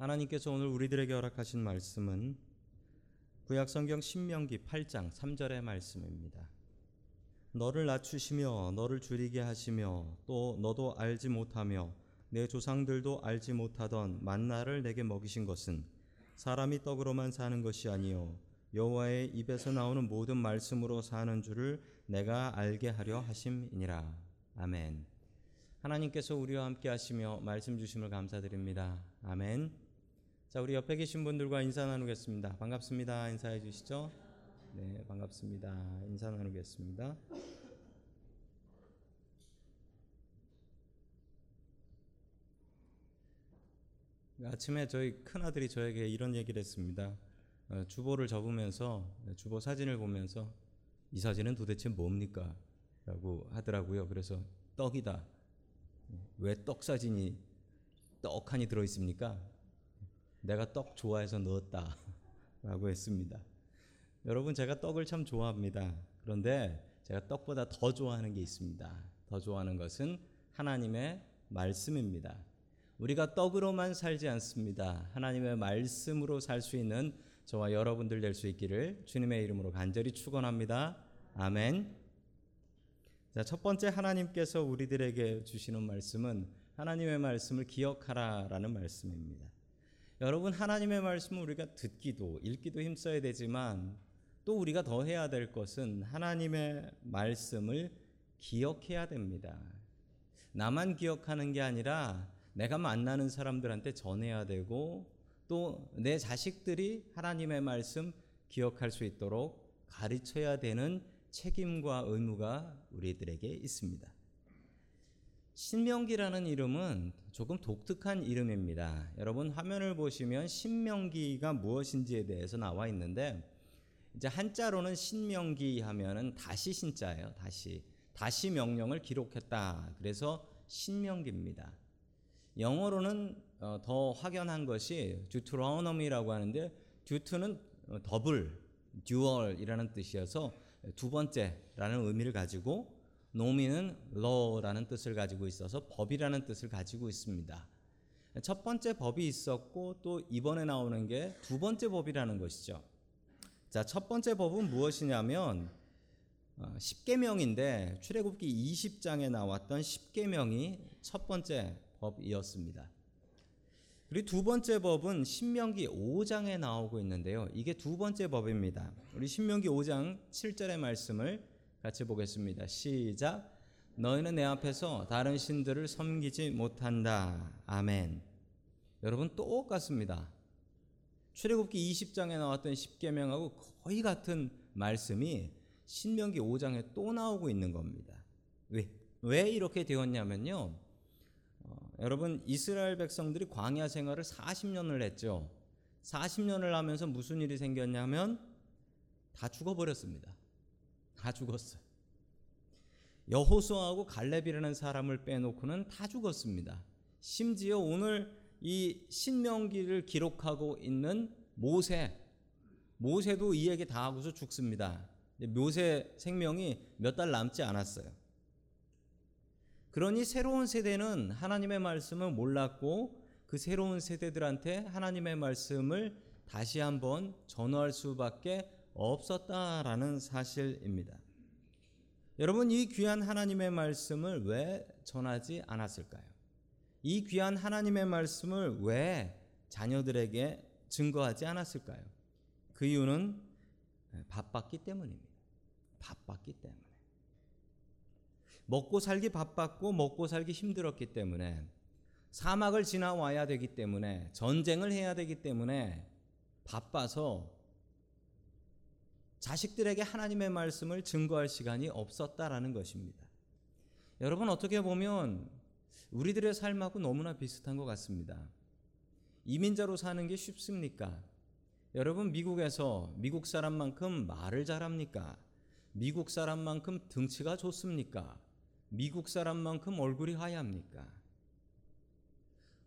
하나님께서 오늘 우리들에게 허락하신 말씀은 구약 성경 신명기 8장 3절의 말씀입니다. 너를 낮추시며 너를 줄이게 하시며 또 너도 알지 못하며 내 조상들도 알지 못하던 만나를 내게 먹이신 것은 사람이 떡으로만 사는 것이 아니요 여호와의 입에서 나오는 모든 말씀으로 사는 줄을 내가 알게 하려 하심이니라. 아멘. 하나님께서 우리와 함께 하시며 말씀 주심을 감사드립니다. 아멘. 자, 우리 옆에 계신 분들과 인사 나누겠습니다. 반갑습니다. 인사해 주시죠. 네, 반갑습니다. 인사 나누겠습니다. 아침에 저희 큰 아들이 저에게 이런 얘기를 했습니다. 어, 주보를 접으면서 주보 사진을 보면서 이 사진은 도대체 뭡니까? 라고 하더라고요. 그래서 떡이다. 왜 떡 사진이 떡하니 들어 있습니까? 내가 떡 좋아해서 넣었다. 라고 했습니다. 여러분 제가 떡을 참 좋아합니다. 그런데 제가 떡보다 더 좋아하는 게 있습니다. 더 좋아하는 것은 하나님의 말씀입니다. 우리가 떡으로만 살지 않습니다. 하나님의 말씀으로 살 수 있는 저와 여러분들 될 수 있기를 주님의 이름으로 간절히 축원합니다. 아멘. 자, 첫 번째 하나님께서 우리들에게 주시는 말씀은 하나님의 말씀을 기억하라라는 말씀입니다. 여러분 하나님의 말씀을 우리가 듣기도 읽기도 힘써야 되지만 또 우리가 더 해야 될 것은 하나님의 말씀을 기억해야 됩니다. 나만 기억하는 게 아니라 내가 만나는 사람들한테 전해야 되고 또 내 자식들이 하나님의 말씀 기억할 수 있도록 가르쳐야 되는 책임과 의무가 우리들에게 있습니다. 신명기라는 이름은 조금 독특한 이름입니다. 여러분 화면을 보시면 신명기가 무엇인지에 대해서 나와 있는데 이제 한자로는 신명기 하면은 다시 신자예요. 다시 다시 명령을 기록했다. 그래서 신명기입니다. 영어로는 어, 더 확연한 것이 Deuteronomy라고 하는데 deut는 어, double, dual이라는 뜻이어서 두 번째라는 의미를 가지고 nomy는 law라는 뜻을 가지고 있어서 법이라는 뜻을 가지고 있습니다. 첫 번째 법이 있었고 또 이번에 나오는 게 두 번째 법이라는 것이죠. 자, 첫 번째 법은 무엇이냐면 어, 10계명인데 출애굽기 20장에 나왔던 10계명이 첫 번째 법이었습니다. 그리고 두 번째 법은 신명기 5장에 나오고 있는데요. 이게 두 번째 법입니다. 우리 신명기 5장 7절의 말씀을 같이 보겠습니다. 시작. 너희는 내 앞에서 다른 신들을 섬기지 못한다. 아멘. 여러분 똑같습니다. 출애굽기 20장에 나왔던 10계명하고 거의 같은 말씀이 신명기 5장에 또 나오고 있는 겁니다. 왜? 왜 이렇게 되었냐면요. 어, 여러분 이스라엘 백성들이 광야 생활을 40년을 했죠. 40년을 하면서 무슨 일이 생겼냐면 다 죽어버렸습니다. 다 죽었어요. 여호수아하고 갈렙이라는 사람을 빼놓고는 다 죽었습니다. 심지어 오늘 이 신명기를 기록하고 있는 모세, 모세도 이 얘기 다 하고서 죽습니다. 모세 생명이 몇 달 남지 않았어요. 그러니 새로운 세대는 하나님의 말씀을 몰랐고 그 새로운 세대들한테 하나님의 말씀을 다시 한번 전할 수밖에 없었다라는 사실입니다. 여러분 이 귀한 하나님의 말씀을 왜 전하지 않았을까요? 이 귀한 하나님의 말씀을 왜 자녀들에게 증거하지 않았을까요? 그 이유는 바빴기 때문입니다. 바빴기 때문에. 먹고 살기 바빴고 먹고 살기 힘들었기 때문에 사막을 지나와야 되기 때문에 전쟁을 해야 되기 때문에 바빠서 자식들에게 하나님의 말씀을 증거할 시간이 없었다라는 것입니다. 여러분 어떻게 보면 우리들의 삶하고 너무나 비슷한 것 같습니다. 이민자로 사는 게 쉽습니까? 여러분 미국에서 미국 사람만큼 말을 잘합니까? 미국 사람만큼 등치가 좋습니까? 미국 사람만큼 얼굴이 하얗니까?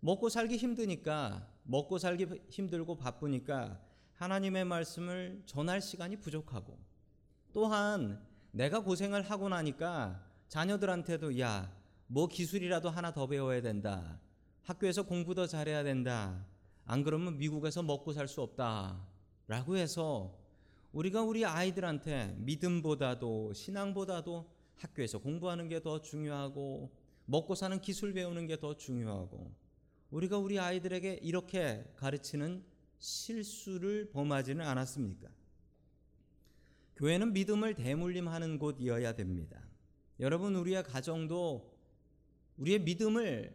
먹고 살기 힘드니까 먹고 살기 힘들고 바쁘니까 하나님의 말씀을 전할 시간이 부족하고 또한 내가 고생을 하고 나니까 자녀들한테도 야, 뭐 기술이라도 하나 더 배워야 된다. 학교에서 공부 더 잘해야 된다. 안 그러면 미국에서 먹고 살 수 없다 라고 해서 우리가 우리 아이들한테 믿음보다도 신앙보다도 학교에서 공부하는 게 더 중요하고 먹고 사는 기술 배우는 게 더 중요하고 우리가 우리 아이들에게 이렇게 가르치는 실수를 범하지는 않았습니까? 교회는 믿음을 대물림하는 곳이어야 됩니다. 여러분 우리의 가정도 우리의 믿음을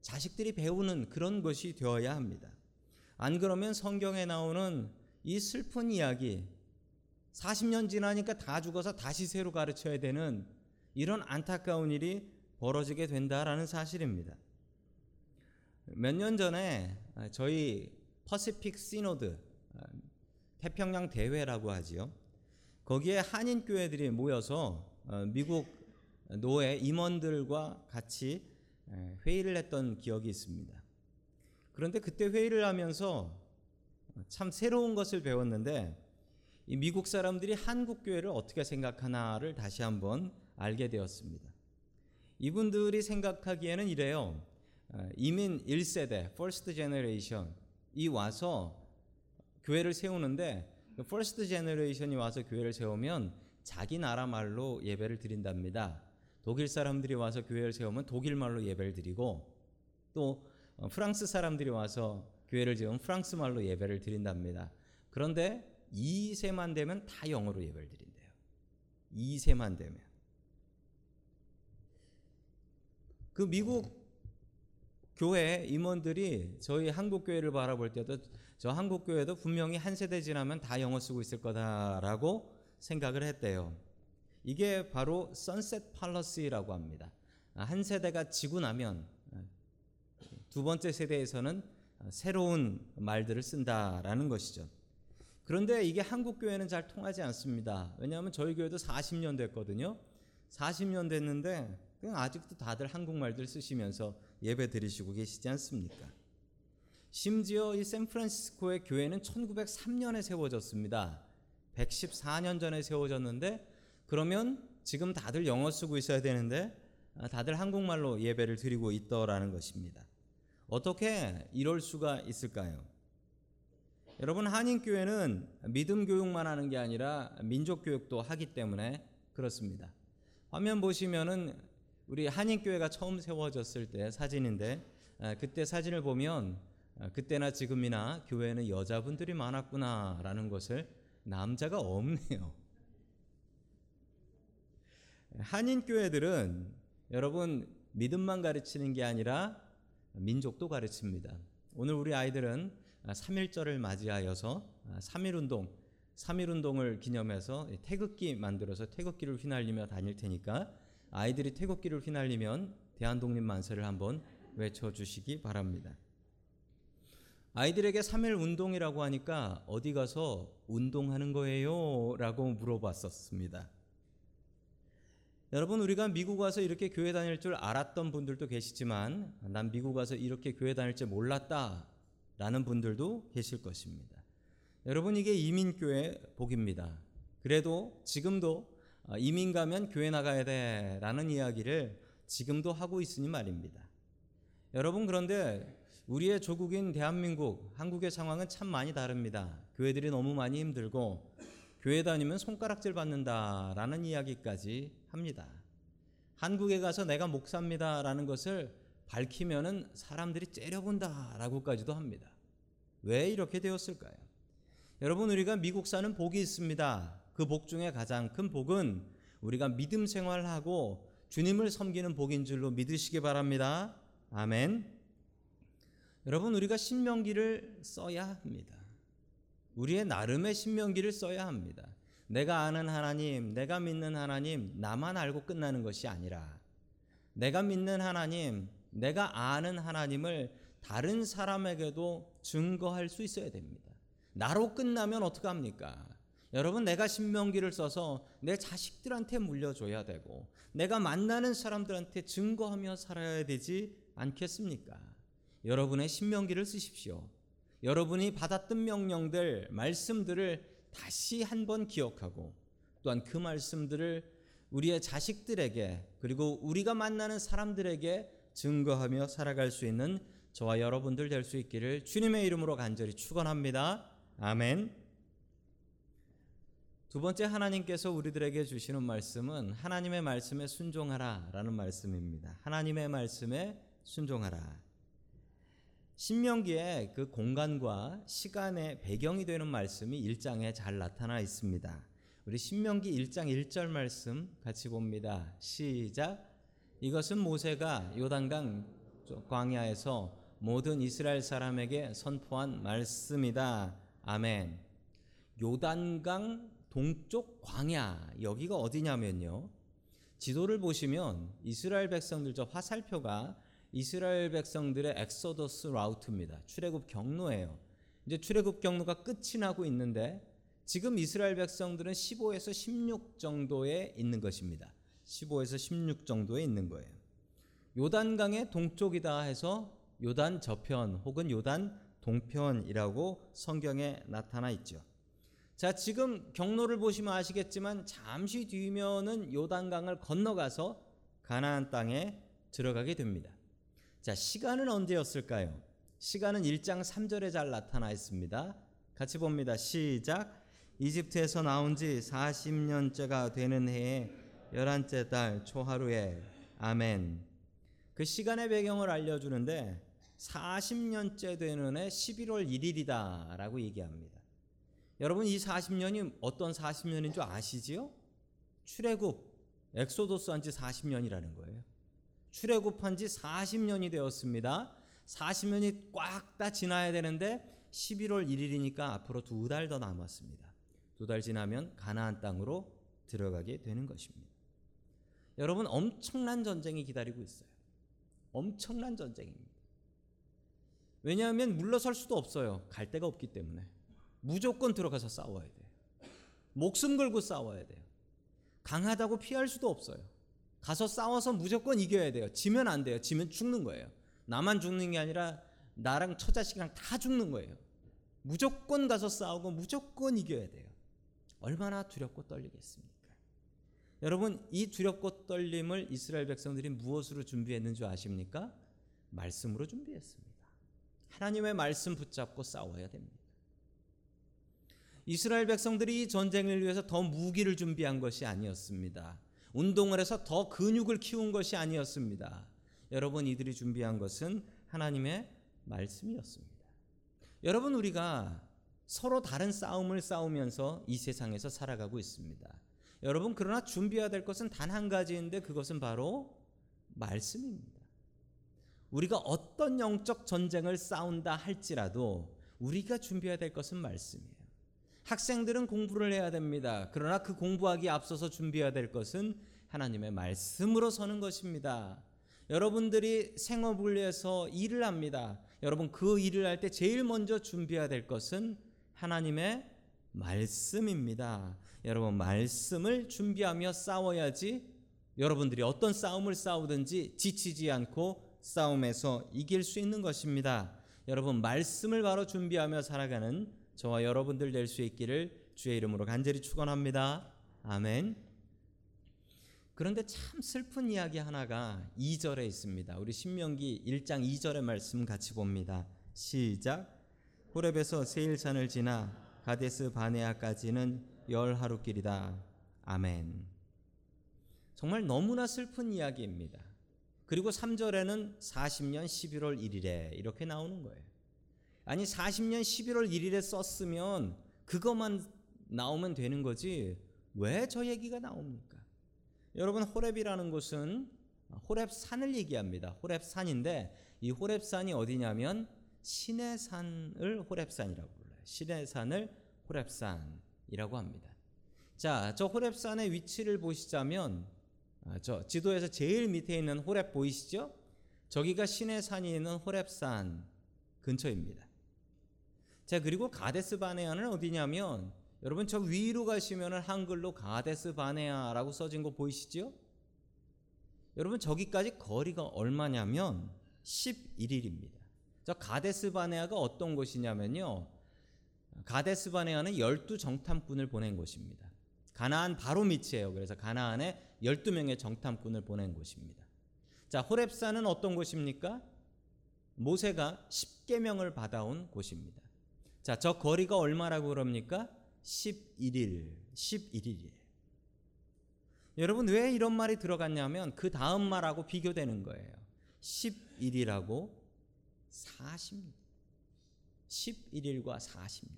자식들이 배우는 그런 것이 되어야 합니다. 안 그러면 성경에 나오는 이 슬픈 이야기 40년 지나니까 다 죽어서 다시 새로 가르쳐야 되는 이런 안타까운 일이 벌어지게 된다라는 사실입니다. 몇 년 전에 저희 퍼시픽 시노드 태평양 대회라고 하지요. 거기에 한인 교회들이 모여서 어, 미국 노예 임원들과 같이 회의를 했던 기억이 있습니다. 그런데 그때 회의를 하면서 참 새로운 것을 배웠는데 이 미국 사람들이 한국 교회를 어떻게 생각하나를 다시 한번 알게 되었습니다. 이분들이 생각하기에는 이래요. 어, 이민 1세대, first generation 이 와서 교회를 세우는데 first generation이 와서 교회를 세우면 자기 나라 말로 예배를 드린답니다. 독일 사람들이 와서 교회를 세우면 독일 말로 예배를 드리고 또 어, 프랑스 사람들이 와서 교회를 세우면 프랑스 말로 예배를 드린답니다. 그런데 2세만 되면 다 영어로 예배를 드린대요. 2세만 되면. 그 미국 교회 임원들이 저희 한국 교회를 바라볼 때도 저 한국 교회도 분명히 한 세대 지나면 다 영어 쓰고 있을 거다라고 생각을 했대요. 이게 바로 선셋 팔러시라고 합니다. 한 세대가 지고 나면 두 번째 세대에서는 새로운 말들을 쓴다라는 것이죠. 그런데 이게 한국 교회는 잘 통하지 않습니다. 왜냐하면 저희 교회도 40년 됐거든요. 40년 됐는데 아직도 다들 한국말들 쓰시면서 예배 드리시고 계시지 않습니까? 심지어 이 샌프란시스코의 교회는 1903년에 세워졌습니다. 114년 전에 세워졌는데 그러면 지금 다들 영어 쓰고 있어야 되는데 아, 다들 한국말로 예배를 드리고 있더라는 것입니다. 어떻게 이럴 수가 있을까요? 여러분 한인 교회는 믿음 교육만 하는 게 아니라 민족 교육도 하기 때문에 그렇습니다. 화면 보시면은 우리 한인 교회가 처음 세워졌을 때 사진인데 아, 그때 사진을 보면 아, 그때나 지금이나 교회는 여자분들이 많았구나라는 것을 남자가 없네요. 한인 교회들은 여러분 믿음만 가르치는 게 아니라 민족도 가르칩니다. 오늘 우리 아이들은 3일절을 맞이하여서 3일 운동, 3일 운동을 기념해서 태극기 만들어서 태극기를 휘날리며 다닐 테니까 아이들이 태극기를 휘날리면 대한독립 만세를 한번 외쳐 주시기 바랍니다. 아이들에게 3일 운동이라고 하니까 어디 가서 운동하는 거예요? 라고 물어봤었습니다. 여러분, 우리가 미국 와서 이렇게 교회 다닐 줄 알았던 분들도 계시지만, 난 미국 와서 이렇게 교회 다닐 줄 몰랐다. 라는 분들도 계실 것입니다. 여러분, 이게 이민교회 복입니다. 그래도 지금도 이민 가면 교회 나가야 돼. 라는 이야기를 지금도 하고 있으니 말입니다. 여러분, 그런데 우리의 조국인 대한민국, 한국의 상황은 참 많이 다릅니다. 교회들이 너무 많이 힘들고 교회 다니면 손가락질 받는다라는 이야기까지 합니다. 한국에 가서 내가 목사입니다라는 것을 밝히면은 사람들이 째려본다라고까지도 합니다. 왜 이렇게 되었을까요? 여러분 우리가 미국 사는 복이 있습니다. 그 복 중에 가장 큰 복은 우리가 믿음 생활하고 주님을 섬기는 복인 줄로 믿으시기 바랍니다. 아멘. 여러분 우리가 신명기를 써야 합니다. 우리의 나름의 신명기를 써야 합니다. 내가 아는 하나님, 내가 믿는 하나님, 나만 알고 끝나는 것이 아니라 내가 믿는 하나님, 내가 아는 하나님을 다른 사람에게도 증거할 수 있어야 됩니다. 나로 끝나면 어떡합니까? 여러분, 내가 신명기를 써서 내 자식들한테 물려줘야 되고, 내가 만나는 사람들한테 증거하며 살아야 되지 않겠습니까? 여러분의 신명기를 쓰십시오. 여러분이 받았던 명령들, 말씀들을 다시 한번 기억하고 또한 그 말씀들을 우리의 자식들에게 그리고 우리가 만나는 사람들에게 증거하며 살아갈 수 있는 저와 여러분들 될 수 있기를 주님의 이름으로 간절히 축원합니다. 아멘. 두 번째 하나님께서 우리들에게 주시는 말씀은 하나님의 말씀에 순종하라라는 말씀입니다. 하나님의 말씀에 순종하라. 신명기에 그 공간과 시간의 배경이 되는 말씀이 1장에 잘 나타나 있습니다. 우리 신명기 1장 1절 말씀 같이 봅니다. 시작. 이것은 모세가 요단강 광야에서 모든 이스라엘 사람에게 선포한 말씀이다. 아멘. 요단강 동쪽 광야 여기가 어디냐면요. 지도를 보시면 이스라엘 백성들 저 화살표가 이스라엘 백성들의 Exodus route입니다. 출애굽 경로예요. 이제 출애굽 경로가 끝이 나고 있는데 지금 이스라엘 백성들은 15에서 16 정도에 있는 것입니다. 15에서 16 정도에 있는 거예요. 요단강의 동쪽이다 해서 요단 저편 혹은 요단 동편이라고 성경에 나타나 있죠. 자, 지금 경로를 보시면 아시겠지만 잠시 뒤면은 요단강을 건너가서 가나안 땅에 들어가게 됩니다. 자, 시간은 언제였을까요? 시간은 1장 3절에 잘 나타나 있습니다. 같이 봅니다. 시작. 이집트에서 나온 지 40년째가 되는 해에 열한째 달 초하루에 아멘. 그 시간의 배경을 알려주는데 40년째 되는 해 11월 1일이다라고 얘기합니다. 여러분 이 40년이 어떤 40년인 줄 아시지요? 출애굽 엑소도스 한 지 40년이라는 거예요. 출애굽한 지 40년이 되었습니다. 40년이 꽉 다 지나야 되는데 11월 1일이니까 앞으로 두 달 더 남았습니다. 두 달 지나면 가나안 땅으로 들어가게 되는 것입니다. 여러분 엄청난 전쟁이 기다리고 있어요. 엄청난 전쟁입니다. 왜냐하면 물러설 수도 없어요. 갈 데가 없기 때문에. 무조건 들어가서 싸워야 돼요. 목숨 걸고 싸워야 돼요. 강하다고 피할 수도 없어요. 가서 싸워서 무조건 이겨야 돼요. 지면 안 돼요. 지면 죽는 거예요. 나만 죽는 게 아니라 나랑 처자식이랑 다 죽는 거예요. 무조건 가서 싸우고 무조건 이겨야 돼요. 얼마나 두렵고 떨리겠습니까? 여러분, 이 두렵고 떨림을 이스라엘 백성들이 무엇으로 준비했는 줄 아십니까? 말씀으로 준비했습니다. 하나님의 말씀 붙잡고 싸워야 됩니다. 이스라엘 백성들이 이 전쟁을 위해서 더 무기를 준비한 것이 아니었습니다. 운동을 해서 더 근육을 키운 것이 아니었습니다. 여러분 이들이 준비한 것은 하나님의 말씀이었습니다. 여러분 우리가 서로 다른 싸움을 싸우면서 이 세상에서 살아가고 있습니다. 여러분 그러나 준비해야 될 것은 단 한 가지인데 그것은 바로 말씀입니다. 우리가 어떤 영적 전쟁을 싸운다 할지라도 우리가 준비해야 될 것은 말씀이에요. 학생들은 공부를 해야 됩니다. 그러나 그 공부하기 앞서서 준비해야 될 것은 하나님의 말씀으로 서는 것입니다. 여러분들이 생업을 위해서 일을 합니다. 여러분 그 일을 할 때 제일 먼저 준비해야 될 것은 하나님의 말씀입니다. 여러분 말씀을 준비하며 싸워야지 여러분들이 어떤 싸움을 싸우든지 지치지 않고 싸움에서 이길 수 있는 것입니다. 여러분 말씀을 바로 준비하며 살아가는 저와 여러분들 될 수 있기를 주의 이름으로 간절히 축원합니다. 아멘. 그런데 참 슬픈 이야기 하나가 2절에 있습니다. 우리 신명기 1장 2절의 말씀 같이 봅니다. 시작. 호렙에서 세일산을 지나 가데스 바네아까지는 열 하루길이다. 아멘. 정말 너무나 슬픈 이야기입니다. 그리고 3절에는 40년 11월 1일에 이렇게 나오는 거예요. 아니 40년 11월 1일에 썼으면 그것만 나오면 되는 거지 왜 저 얘기가 나옵니까? 여러분 호렙이라는 곳은 호렙산을 얘기합니다. 호렙산인데 이 호렙산이 어디냐면 신의 산을 호렙산이라고 불러요. 신의 산을 호렙산이라고 합니다. 자, 저 호렙산의 위치를 보시자면 아, 저 지도에서 제일 밑에 있는 호렙 보이시죠? 저기가 신의 산이 있는 호렙산 근처입니다. 자, 그리고 가데스 바네아는 어디냐면 여러분 저 위로 가시면 한글로 가데스 바네아라고 써진 거 보이시죠? 여러분 저기까지 거리가 얼마냐면 11일입니다. 저 가데스 바네아가 어떤 곳이냐면요. 가데스 바네아는 12정탐꾼을 보낸 곳입니다. 가나안 바로 밑이에요. 그래서 가나안에 12명의 정탐꾼을 보낸 곳입니다. 자, 호렙산은 어떤 곳입니까? 모세가 10계명을 받아온 곳입니다. 자, 저 거리가 얼마라고 그럽니까? 11일. 11일이에요. 여러분 왜 이런 말이 들어갔냐면 그 다음 말하고 비교되는 거예요. 11일하고 40일. 11일과 40일.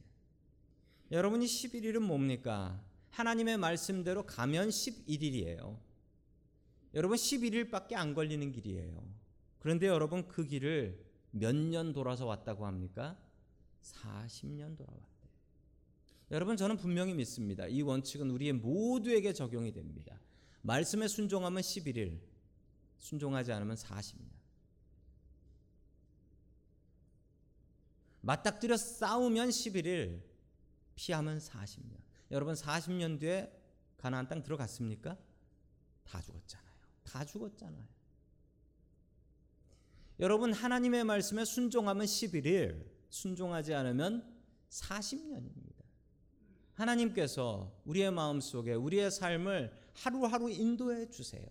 여러분이 11일은 뭡니까? 하나님의 말씀대로 가면 11일이에요. 여러분 11일밖에 안 걸리는 길이에요. 그런데 여러분 그 길을 몇 년 돌아서 왔다고 합니까? 40년 돌아왔대요. 여러분 저는 분명히 믿습니다. 이 원칙은 우리의 모두에게 적용이 됩니다. 말씀에 순종하면 11일, 순종하지 않으면 40년. 맞닥뜨려 싸우면 11일, 피하면 40년. 여러분 40년 뒤에 가나안 땅 들어갔습니까? 다 죽었잖아요. 다 죽었잖아요. 여러분 하나님의 말씀에 순종하면 11일, 순종하지 않으면 40년입니다. 하나님께서 우리의 마음 속에 우리의 삶을 하루하루 인도해 주세요.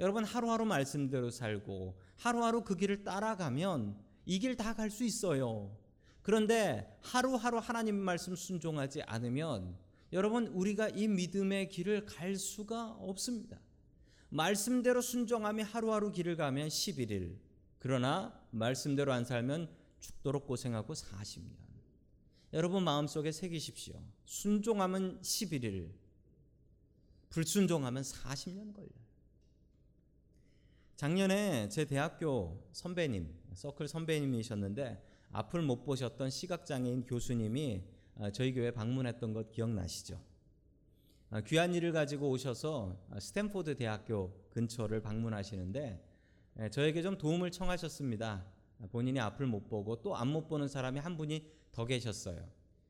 여러분 하루하루 말씀대로 살고 하루하루 그 길을 따라가면 이 길 다 갈 수 있어요. 그런데 하루하루 하나님 말씀 순종하지 않으면 여러분 우리가 이 믿음의 길을 갈 수가 없습니다. 말씀대로 순종하며 하루하루 길을 가면 11일. 그러나 말씀대로 안 살면 죽도록 고생하고 40년. 여러분 마음속에 새기십시오. 순종하면 11일. 불순종하면 40년 걸려요. 작년에 제 대학교 선배님, 서클 선배님이셨는데 앞을 못 보셨던 시각장애인 교수님이 아, 저희 교회 방문했던 것 기억나시죠? 아, 귀한 일을 가지고 오셔서 아, 스탠포드 대학교 근처를 방문하시는데 예, 저에게 좀 도움을 청하셨습니다. 본인이 앞을 못 보고 또 앞 못 보는 사람이 한 분이 더 계셨어요.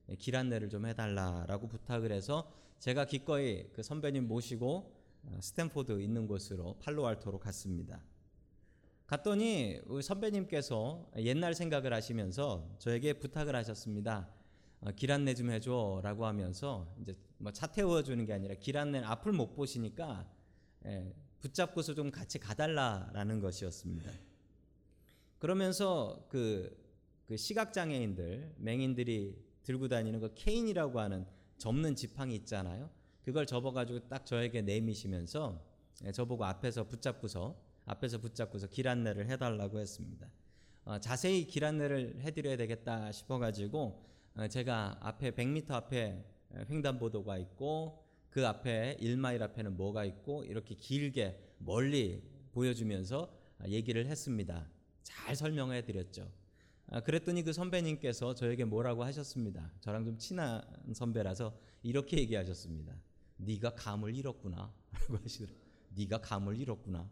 예, 길 안내를 좀 해달라라고 부탁을 해서 제가 기꺼이 그 선배님 모시고 스탠포드 있는 곳으로 팔로알토로 갔습니다. 갔더니 선배님께서 옛날 생각을 하시면서 저에게 부탁을 하셨습니다. 어, 길 안내 좀 해줘라고 하면서 이제 뭐 차 태워주는 게 아니라 길 안내 앞을 못 보시니까 예, 붙잡고서 좀 같이 가달라라는 것이었습니다. 그러면서 그, 그 시각장애인들 맹인들이 들고 다니는 그 cane이라고 하는 접는 지팡이 있잖아요. 그걸 접어가지고 딱 저에게 내미시면서 예, 저보고 앞에서 붙잡고서 앞에서 붙잡고서 길 안내를 해달라고 했습니다. 어, 자세히 길 안내를 해드려야 되겠다 싶어가지고 어, 제가 앞에 100m 앞에 횡단보도가 있고 그 앞에 1마일 앞에는 뭐가 있고 이렇게 길게 멀리 보여주면서 얘기를 했습니다. 잘 설명해 드렸죠. 아, 그랬더니 그 선배님께서 저에게 뭐라고 하셨습니다. 저랑 좀 친한 선배라서 이렇게 얘기하셨습니다. 네가 감을 잃었구나. 라고 하시더라고요. 네가 감을 잃었구나.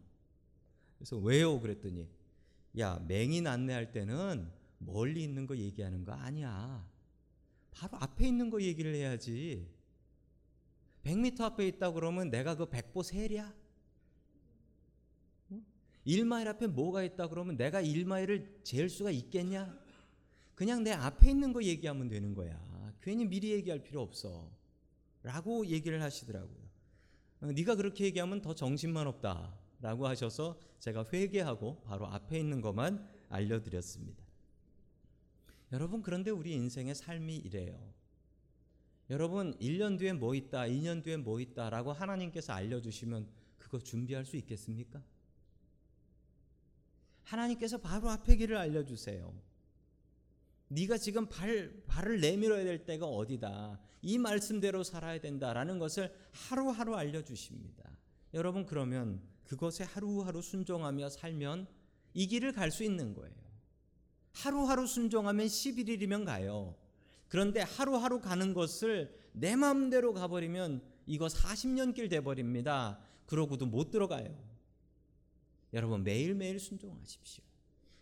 그래서 왜요? 그랬더니 야 맹인 안내할 때는 멀리 있는 거 얘기하는 거 아니야. 바로 앞에 있는 거 얘기를 해야지. 100m 앞에 있다 그러면 내가 그 백보 세랴? 1마일 앞에 뭐가 있다 그러면 내가 1마일을 잴 수가 있겠냐? 그냥 내 앞에 있는 거 얘기하면 되는 거야. 괜히 미리 얘기할 필요 없어. 라고 얘기를 하시더라고요. 어, 네가 그렇게 얘기하면 더 정신만 없다. 라고 하셔서 제가 회개하고 바로 앞에 있는 것만 알려드렸습니다. 여러분, 그런데 우리 인생의 삶이 이래요. 여러분, 1년 뒤에 뭐 있다, 2년 뒤에 뭐 있다 라고 하나님께서 알려주시면 그거 준비할 수 있겠습니까? 하나님께서 바로 앞에 길을 알려주세요. 네가 지금 발, 발을 내밀어야 될 때가 어디다. 이 말씀대로 살아야 된다라는 것을 하루하루 알려주십니다. 여러분, 그러면 그것에 하루하루 순종하며 살면 이 길을 갈 수 있는 거예요. 하루하루 순종하면 11일이면 가요. 그런데 하루하루 가는 것을 내 마음대로 가버리면 이거 40년 길 돼버립니다. 그러고도 못 들어가요. 여러분 매일매일 순종하십시오.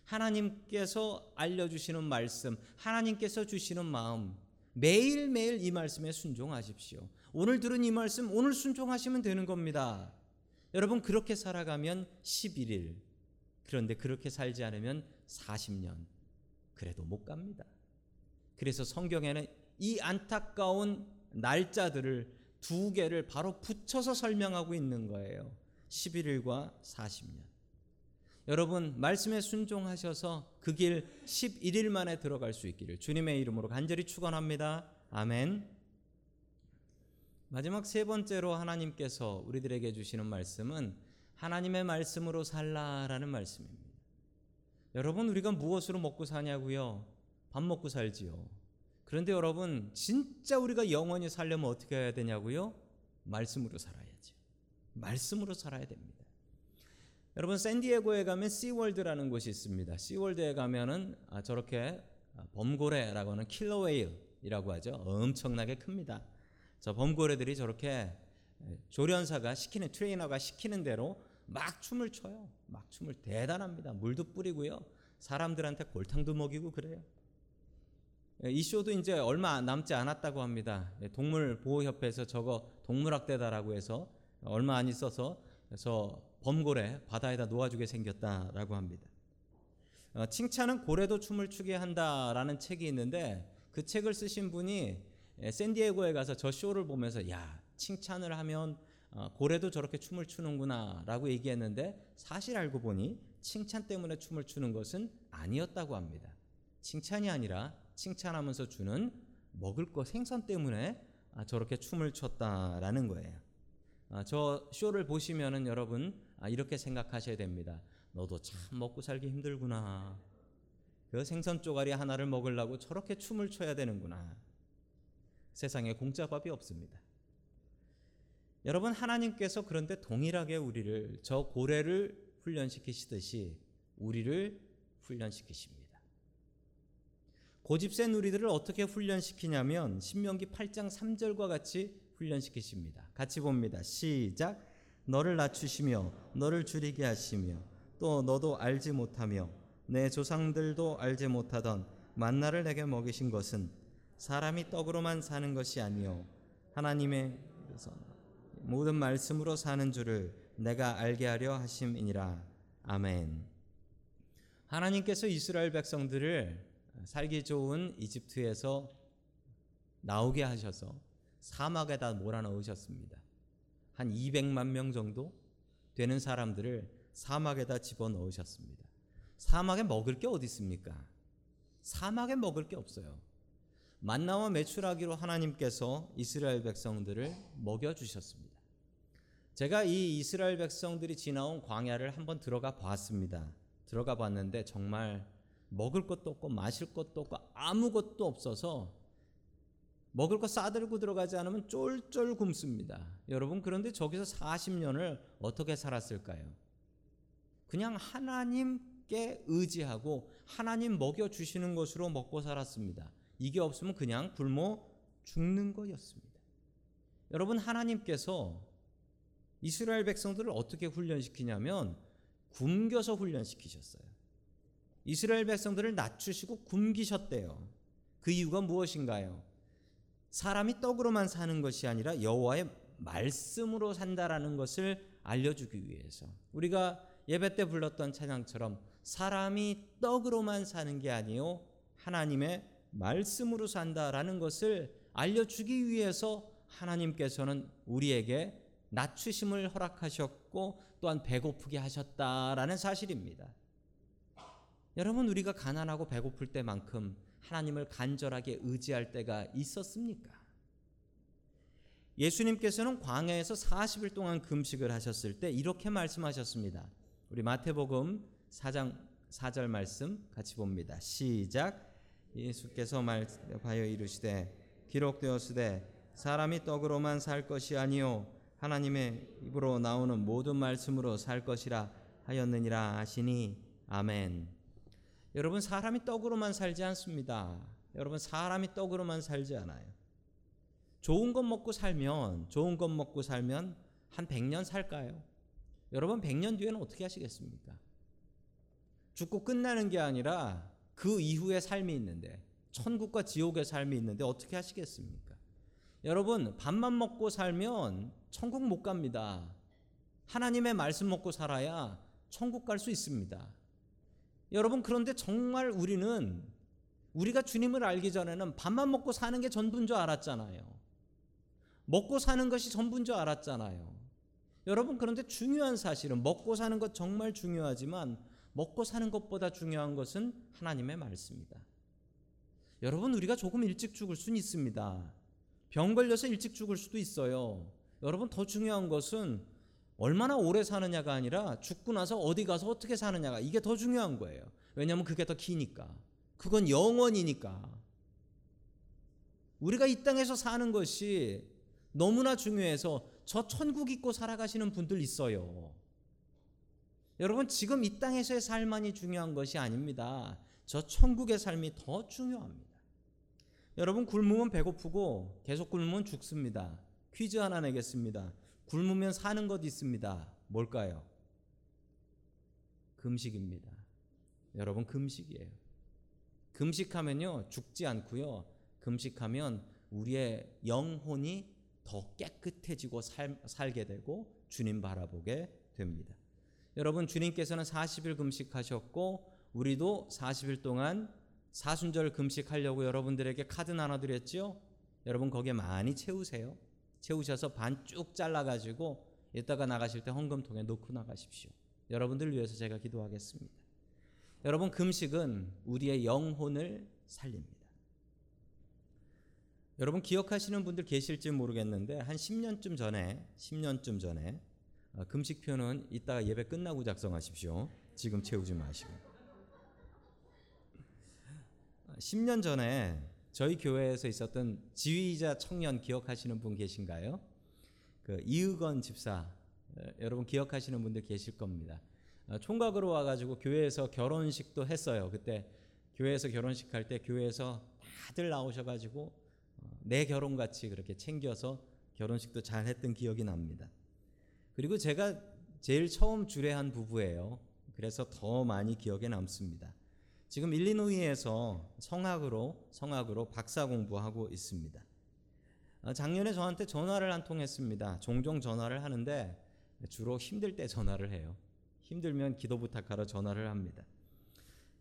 하나님께서 알려주시는 말씀, 하나님께서 주시는 마음, 매일매일 이 말씀에 순종하십시오. 오늘 들은 이 말씀, 오늘 순종하시면 되는 겁니다. 여러분 그렇게 살아가면 11일. 그런데 그렇게 살지 않으면 40년. 그래도 못 갑니다. 그래서 성경에는 이 안타까운 날짜들을 두 개를 바로 붙여서 설명하고 있는 거예요. 11일과 40년. 여러분 말씀에 순종하셔서 그 길 11일 만에 들어갈 수 있기를 주님의 이름으로 간절히 축원합니다. 아멘. 마지막 세 번째로 하나님께서 우리들에게 주시는 말씀은 하나님의 말씀으로 살라라는 말씀입니다. 여러분 우리가 무엇으로 먹고 사냐고요? 밥 먹고 살지요. 그런데 여러분 진짜 우리가 영원히 살려면 어떻게 해야 되냐고요? 말씀으로 살아야죠. 말씀으로 살아야 됩니다. 여러분 샌디에고에 가면 시월드라는 곳이 있습니다. 시월드에 가면은 아, 저렇게 범고래라고 하는 킬러웨일이라고 하죠. 엄청나게 큽니다. 저 범고래들이 저렇게 조련사가 시키는 트레이너가 시키는 대로 막 춤을 춰요. 막 춤을 대단합니다. 물도 뿌리고요. 사람들한테 골탕도 먹이고 그래요. 이 쇼도 이제 얼마 남지 않았다고 합니다. 동물 보호협회에서 저거 동물학대다라고 해서 얼마 안 있어서 저 범고래 바다에다 놓아주게 생겼다라고 합니다. 어, 칭찬은 고래도 춤을 추게 한다라는 책이 있는데 그 책을 쓰신 분이 샌디에고에 가서 저 쇼를 보면서 야 칭찬을 하면 어, 고래도 저렇게 춤을 추는구나라고 얘기했는데 사실 알고 보니 칭찬 때문에 춤을 추는 것은 아니었다고 합니다. 칭찬이 아니라 칭찬하면서 주는 먹을 거 생선 때문에 아, 저렇게 춤을 췄다라는 거예요. 아, 저 쇼를 보시면은 여러분 아, 이렇게 생각하셔야 됩니다. 너도 참 먹고 살기 힘들구나. 그 생선 쪼가리 하나를 먹으려고 저렇게 춤을 춰야 되는구나. 세상에 공짜밥이 없습니다. 여러분 하나님께서 그런데 동일하게 우리를 저 고래를 훈련시키시듯이 우리를 훈련시키십니다. 고집센 우리들을 어떻게 훈련시키냐면 신명기 8장 3절과 같이 훈련시키십니다. 같이 봅니다. 시작. 너를 낮추시며 너를 줄이게 하시며 또 너도 알지 못하며 내 조상들도 알지 못하던 만나를 내게 먹이신 것은 사람이 떡으로만 사는 것이 아니요 하나님의 모든 말씀으로 사는 줄을 내가 알게 하려 하심이니라. 아멘. 하나님께서 이스라엘 백성들을 살기 좋은 이집트에서 나오게 하셔서 사막에다 몰아넣으셨습니다. 한 200만 명 정도 되는 사람들을 사막에다 집어넣으셨습니다. 사막에 먹을 게 어디 있습니까? 사막에 먹을 게 없어요. 만나와 매출하기로 하나님께서 이스라엘 백성들을 먹여 주셨습니다. 제가 이 이스라엘 백성들이 지나온 광야를 한번 들어가 봤습니다. 들어가 봤는데 정말 먹을 것도 없고 마실 것도 없고 아무것도 없어서 먹을 거 싸들고 들어가지 않으면 쫄쫄 굶습니다. 여러분 그런데 저기서 40년을 어떻게 살았을까요? 그냥 하나님께 의지하고 하나님 먹여 주시는 것으로 먹고 살았습니다. 이게 없으면 그냥 굶어 죽는 거였습니다. 여러분 하나님께서 이스라엘 백성들을 어떻게 훈련시키냐면 굶겨서 훈련시키셨어요. 이스라엘 백성들을 낮추시고 굶기셨대요. 그 이유가 무엇인가요? 사람이 떡으로만 사는 것이 아니라 여호와의 말씀으로 산다라는 것을 알려주기 위해서 우리가 예배 때 불렀던 찬양처럼 사람이 떡으로만 사는 게 아니요 하나님의 말씀으로 산다라는 것을 알려주기 위해서 하나님께서는 우리에게 낮추심을 허락하셨고 또한 배고프게 하셨다라는 사실입니다. 여러분 우리가 가난하고 배고플 때만큼 하나님을 간절하게 의지할 때가 있었습니까? 예수님께서는 광야에서 40일 동안 금식을 하셨을 때 이렇게 말씀하셨습니다. 우리 마태복음 4장 4절 말씀 같이 봅니다. 시작. 예수께서 말하여 이르시되 기록되었으되 사람이 떡으로만 살 것이 아니요 하나님의 입으로 나오는 모든 말씀으로 살 것이라 하였느니라 하시니 아멘. 여러분 사람이 떡으로만 살지 않습니다. 여러분 사람이 떡으로만 살지 않아요. 좋은 것 먹고 살면 좋은 것 먹고 살면 한 100년 살까요? 여러분 100년 뒤에는 어떻게 하시겠습니까? 죽고 끝나는 게 아니라 그 이후의 삶이 있는데 천국과 지옥의 삶이 있는데 어떻게 하시겠습니까? 여러분 밥만 먹고 살면 천국 못 갑니다. 하나님의 말씀 먹고 살아야 천국 갈 수 있습니다. 여러분 그런데 정말 우리는 우리가 주님을 알기 전에는 밥만 먹고 사는 게 전부인 줄 알았잖아요. 먹고 사는 것이 전부인 줄 알았잖아요. 여러분 그런데 중요한 사실은 먹고 사는 것 정말 중요하지만 먹고 사는 것보다 중요한 것은 하나님의 말씀이다. 여러분 우리가 조금 일찍 죽을 수는 있습니다. 병 걸려서 일찍 죽을 수도 있어요. 여러분 더 중요한 것은 얼마나 오래 사느냐가 아니라 죽고 나서 어디 가서 어떻게 사느냐가 이게 더 중요한 거예요. 왜냐하면 그게 더 기니까. 그건 영원이니까. 우리가 이 땅에서 사는 것이 너무나 중요해서 저 천국 있고 살아가시는 분들 있어요. 여러분 지금 이 땅에서의 삶만이 중요한 것이 아닙니다. 저 천국의 삶이 더 중요합니다. 여러분 굶으면 배고프고 계속 굶으면 죽습니다. 퀴즈 하나 내겠습니다. 굶으면 사는 것 있습니다. 뭘까요? 금식입니다. 여러분 금식이에요. 금식하면요 죽지 않고요. 금식하면 우리의 영혼이 더 깨끗해지고 살, 살게 되고 주님 바라보게 됩니다. 여러분 주님께서는 40일 금식하셨고 우리도 40일 동안 사순절 금식하려고 여러분들에게 카드 나눠드렸죠. 여러분 거기에 많이 채우세요. 채우셔서 반 쭉 잘라가지고 이따가 나가실 때 헌금통에 넣고 나가십시오. 여러분들 위해서 제가 기도하겠습니다. 여러분 금식은 우리의 영혼을 살립니다. 여러분 기억하시는 분들 계실지 모르겠는데 한 10년쯤 전에 10년쯤 전에 어, 금식표는 이따가 예배 끝나고 작성하십시오. 지금 채우지 마시고. 10년 전에 저희 교회에서 있었던 지휘자 청년 기억하시는 분 계신가요? 그 이의건 집사 여러분 기억하시는 분들 계실 겁니다. 어, 총각으로 와가지고 교회에서 결혼식도 했어요. 그때 교회에서 결혼식 할 때 교회에서 다들 나오셔가지고 어, 내 결혼 같이 그렇게 챙겨서 결혼식도 잘 했던 기억이 납니다. 그리고 제가 제일 처음 주례한 부부예요. 그래서 더 많이 기억에 남습니다. 지금 일리노이에서 성악으로 성악으로 박사 공부하고 있습니다. 어, 작년에 저한테 전화를 한 통 했습니다. 종종 전화를 하는데 주로 힘들 때 전화를 해요. 힘들면 기도 부탁하러 전화를 합니다.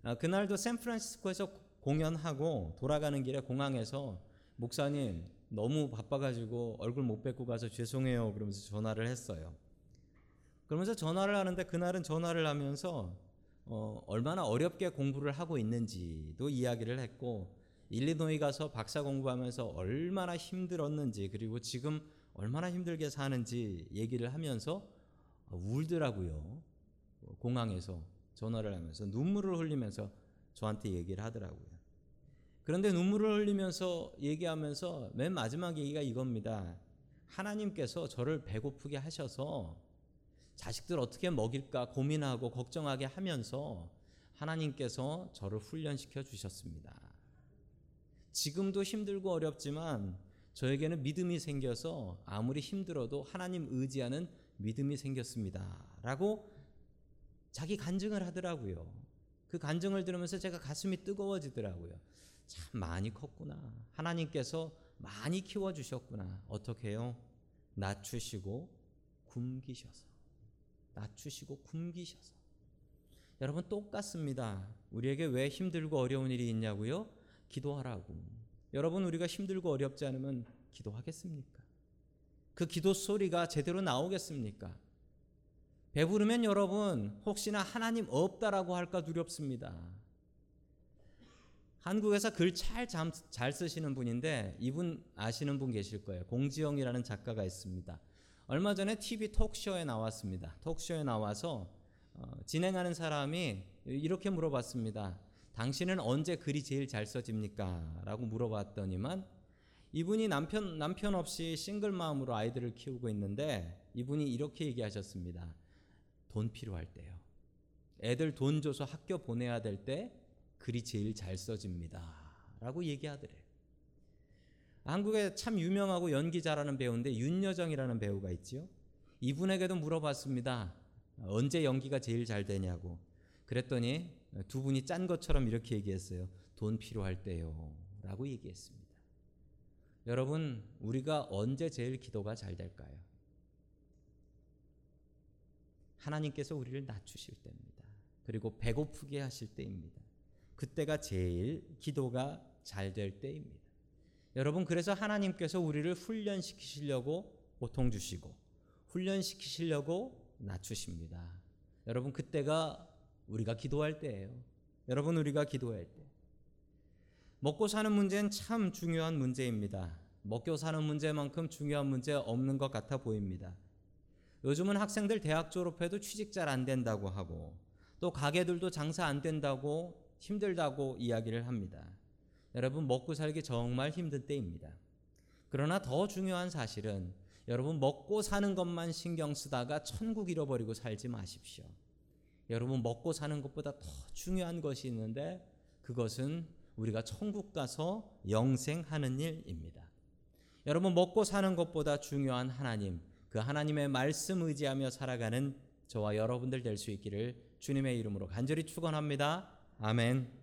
아, 그날도 샌프란시스코에서 공연하고 돌아가는 길에 공항에서 목사님 너무 바빠가지고 얼굴 못 뵙고 가서 죄송해요 그러면서 전화를 했어요. 그러면서 전화를 하는데 그날은 전화를 하면서 어, 얼마나 어렵게 공부를 하고 있는지도 이야기를 했고 일리노이 가서 박사 공부하면서 얼마나 힘들었는지 그리고 지금 얼마나 힘들게 사는지 얘기를 하면서 울더라고요. 공항에서 전화를 하면서 눈물을 흘리면서 저한테 얘기를 하더라고요. 그런데 눈물을 흘리면서 얘기하면서 맨 마지막 얘기가 이겁니다. 하나님께서 저를 배고프게 하셔서 자식들 어떻게 먹일까 고민하고 걱정하게 하면서 하나님께서 저를 훈련시켜 주셨습니다. 지금도 힘들고 어렵지만 저에게는 믿음이 생겨서 아무리 힘들어도 하나님 의지하는 믿음이 생겼습니다. 라고 자기 간증을 하더라고요. 그 간증을 들으면서 제가 가슴이 뜨거워지더라고요. 참 많이 컸구나. 하나님께서 많이 키워주셨구나. 어떻게 해요? 낮추시고 굶기셔서. 낮추시고 굶기셔서. 여러분 똑같습니다. 우리에게 왜 힘들고 어려운 일이 있냐고요? 기도하라고. 여러분 우리가 힘들고 어렵지 않으면 기도하겠습니까? 그 기도 소리가 제대로 나오겠습니까? 배부르면 여러분 혹시나 하나님 없다라고 할까 두렵습니다. 한국에서 글 잘 잘 쓰시는 분인데 이분 아시는 분 계실 거예요. 공지영이라는 작가가 있습니다. 얼마 전에 TV 톡쇼에 나왔습니다. 톡쇼에 나와서 어, 진행하는 사람이 이렇게 물어봤습니다. 당신은 언제 글이 제일 잘 써집니까? 라고 물어봤더니만 이분이 남편 남편 없이 싱글 마음으로 아이들을 키우고 있는데 이분이 이렇게 얘기하셨습니다. 돈 필요할 때요. 애들 돈 줘서 학교 보내야 될 때 글이 제일 잘 써집니다. 라고 얘기하더래요. 한국에 참 유명하고 연기 잘하는 배우인데 윤여정이라는 배우가 있지요. 이분에게도 물어봤습니다. 언제 연기가 제일 잘 되냐고. 그랬더니 두 분이 짠 것처럼 이렇게 얘기했어요. 돈 필요할 때요. 라고 얘기했습니다. 여러분, 우리가 언제 제일 기도가 잘 될까요? 하나님께서 우리를 낮추실 때입니다. 그리고 배고프게 하실 때입니다. 그때가 제일 기도가 잘 될 때입니다. 여러분 그래서 하나님께서 우리를 훈련시키시려고 고통 주시고 훈련시키시려고 낮추십니다. 여러분 그때가 우리가 기도할 때예요. 여러분 우리가 기도할 때 먹고 사는 문제는 참 중요한 문제입니다. 먹고 사는 문제만큼 중요한 문제 없는 것 같아 보입니다. 요즘은 학생들 대학 졸업해도 취직 잘 안 된다고 하고 또 가게들도 장사 안 된다고 힘들다고 이야기를 합니다. 여러분 먹고 살기 정말 힘든 때입니다. 그러나 더 중요한 사실은 여러분 먹고 사는 것만 신경 쓰다가 천국 잃어버리고 살지 마십시오. 여러분 먹고 사는 것보다 더 중요한 것이 있는데 그것은 우리가 천국 가서 영생하는 일입니다. 여러분 먹고 사는 것보다 중요한 하나님, 그 하나님의 말씀 의지하며 살아가는 저와 여러분들 될 수 있기를 주님의 이름으로 간절히 축원합니다. 아멘.